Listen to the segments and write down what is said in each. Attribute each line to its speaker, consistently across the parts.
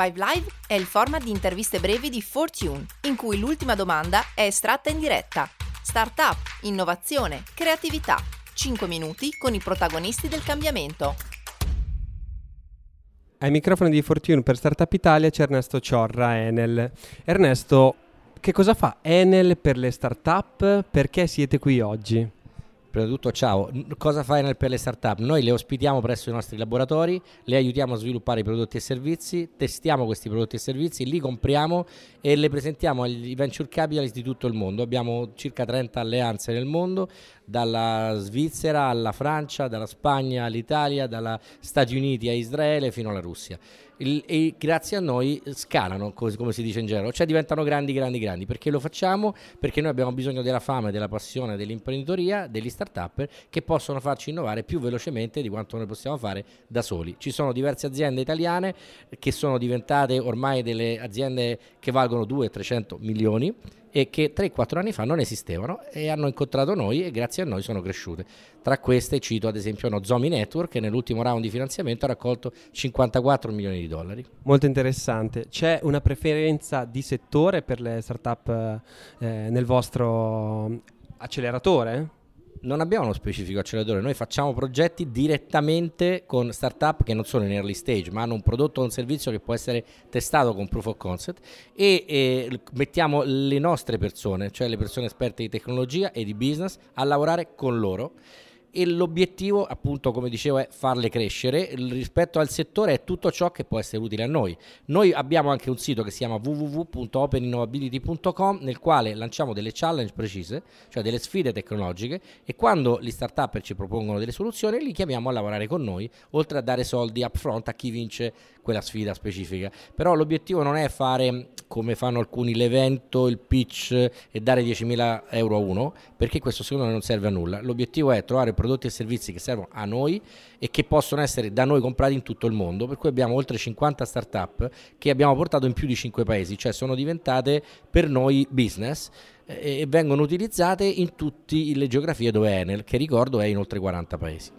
Speaker 1: Five Live è il format di interviste brevi di Fortune, in cui l'ultima domanda è estratta in diretta. Startup, innovazione, creatività. 5 minuti con i protagonisti del cambiamento.
Speaker 2: Ai microfoni di Fortune per Startup Italia c'è Ernesto Ciorra, Enel. Ernesto, che cosa fa Enel per le startup? Perché siete qui oggi?
Speaker 3: Prima di tutto, ciao. Cosa fa Enel per le startup? Noi le ospitiamo presso i nostri laboratori, le aiutiamo a sviluppare i prodotti e servizi, testiamo questi prodotti e servizi, li compriamo e le presentiamo agli venture capitalist di tutto il mondo. Abbiamo circa 30 alleanze nel mondo, dalla Svizzera alla Francia, dalla Spagna all'Italia, dagli Stati Uniti a Israele fino alla Russia il, e grazie a noi scalano, come, come, si dice in genere, cioè diventano grandi, grandi, grandi. Perché lo facciamo? Perché noi abbiamo bisogno della fame, della passione, dell'imprenditoria, degli start-up che possono farci innovare più velocemente di quanto noi possiamo fare da soli. Ci sono diverse aziende italiane che sono diventate ormai delle aziende che valgono 200-300 milioni e che 3-4 anni fa non esistevano e hanno incontrato noi e grazie a noi sono cresciute. Tra queste cito ad esempio Nozomi Network che nell'ultimo round di finanziamento ha raccolto 54 milioni di dollari.
Speaker 2: Molto interessante. C'è una preferenza di settore per le startup eh, nel vostro acceleratore?
Speaker 3: Non abbiamo uno specifico acceleratore, noi facciamo progetti direttamente con startup che non sono in early stage, ma hanno un prodotto o un servizio che può essere testato con proof of concept e, e mettiamo le nostre persone, cioè le persone esperte di tecnologia e di business, a lavorare con loro e l'obiettivo appunto come dicevo è farle crescere. Rispetto al settore è tutto ciò che può essere utile a noi. Noi abbiamo anche un sito che si chiama www.openinnovability.com nel quale lanciamo delle challenge precise cioè delle sfide tecnologiche e quando gli start ci propongono delle soluzioni li chiamiamo a lavorare con noi oltre a dare soldi upfront a chi vince quella sfida specifica. Però l'obiettivo non è fare come fanno alcuni l'evento, il pitch e dare 10.000 euro a uno perché questo secondo me non serve a nulla. L'obiettivo è trovare prodotti e servizi che servono a noi e che possono essere da noi comprati in tutto il mondo, per cui abbiamo oltre 50 start-up che abbiamo portato in più di 5 paesi, cioè sono diventate per noi business eh, e vengono utilizzate in tutte le geografie dove è Enel, che ricordo è in oltre 40 paesi.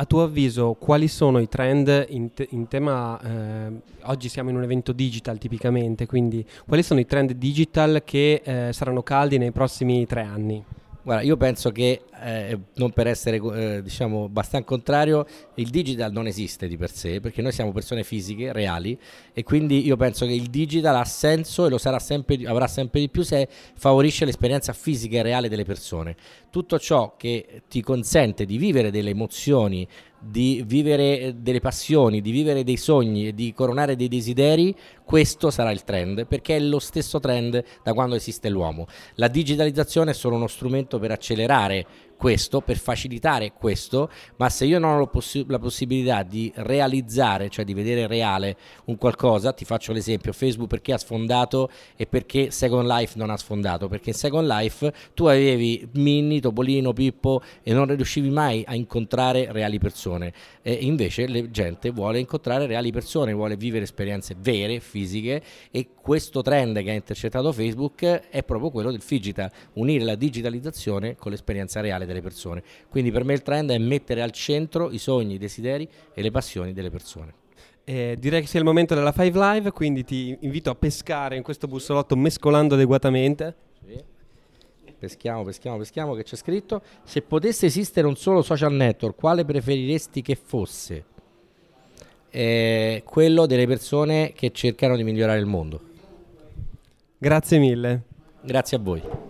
Speaker 2: A tuo avviso, quali sono i trend in, te- in tema, eh, oggi siamo in un evento digital tipicamente, quindi quali sono i trend digital che eh, saranno caldi nei prossimi tre anni?
Speaker 3: Guarda, io penso che, eh, non per essere eh, diciamo abbastanza contrario, il digital non esiste di per sé, perché noi siamo persone fisiche, reali, e quindi io penso che il digital ha senso e lo sempre, avrà sempre di più se favorisce l'esperienza fisica e reale delle persone. Tutto ciò che ti consente di vivere delle emozioni, di vivere eh, delle passioni, di vivere dei sogni e di coronare dei desideri, questo sarà il trend, perché è lo stesso trend da quando esiste l'uomo. La digitalizzazione è solo uno strumento per accelerare questo, per facilitare questo, ma se io non ho possi- la possibilità di realizzare, cioè di vedere reale un qualcosa, ti faccio l'esempio, Facebook perché ha sfondato e perché Second Life non ha sfondato, perché in Second Life tu avevi Minnie, Topolino, Pippo e non riuscivi mai a incontrare reali persone, e invece la gente vuole incontrare reali persone, vuole vivere esperienze vere, fisiche e questo trend che ha intercettato Facebook è proprio quello del digital, unire la digitalizzazione con l'esperienza reale delle persone. Quindi per me il trend è mettere al centro i sogni, i desideri e le passioni delle persone.
Speaker 2: Eh, direi che sia il momento della Five Live, quindi ti invito a pescare in questo bussolotto mescolando adeguatamente. Sì.
Speaker 3: Peschiamo, peschiamo, peschiamo, che c'è scritto. Se potesse esistere un solo social network, quale preferiresti che fosse? Eh, quello delle persone che cercano di migliorare il mondo.
Speaker 2: Grazie mille.
Speaker 3: Grazie a voi.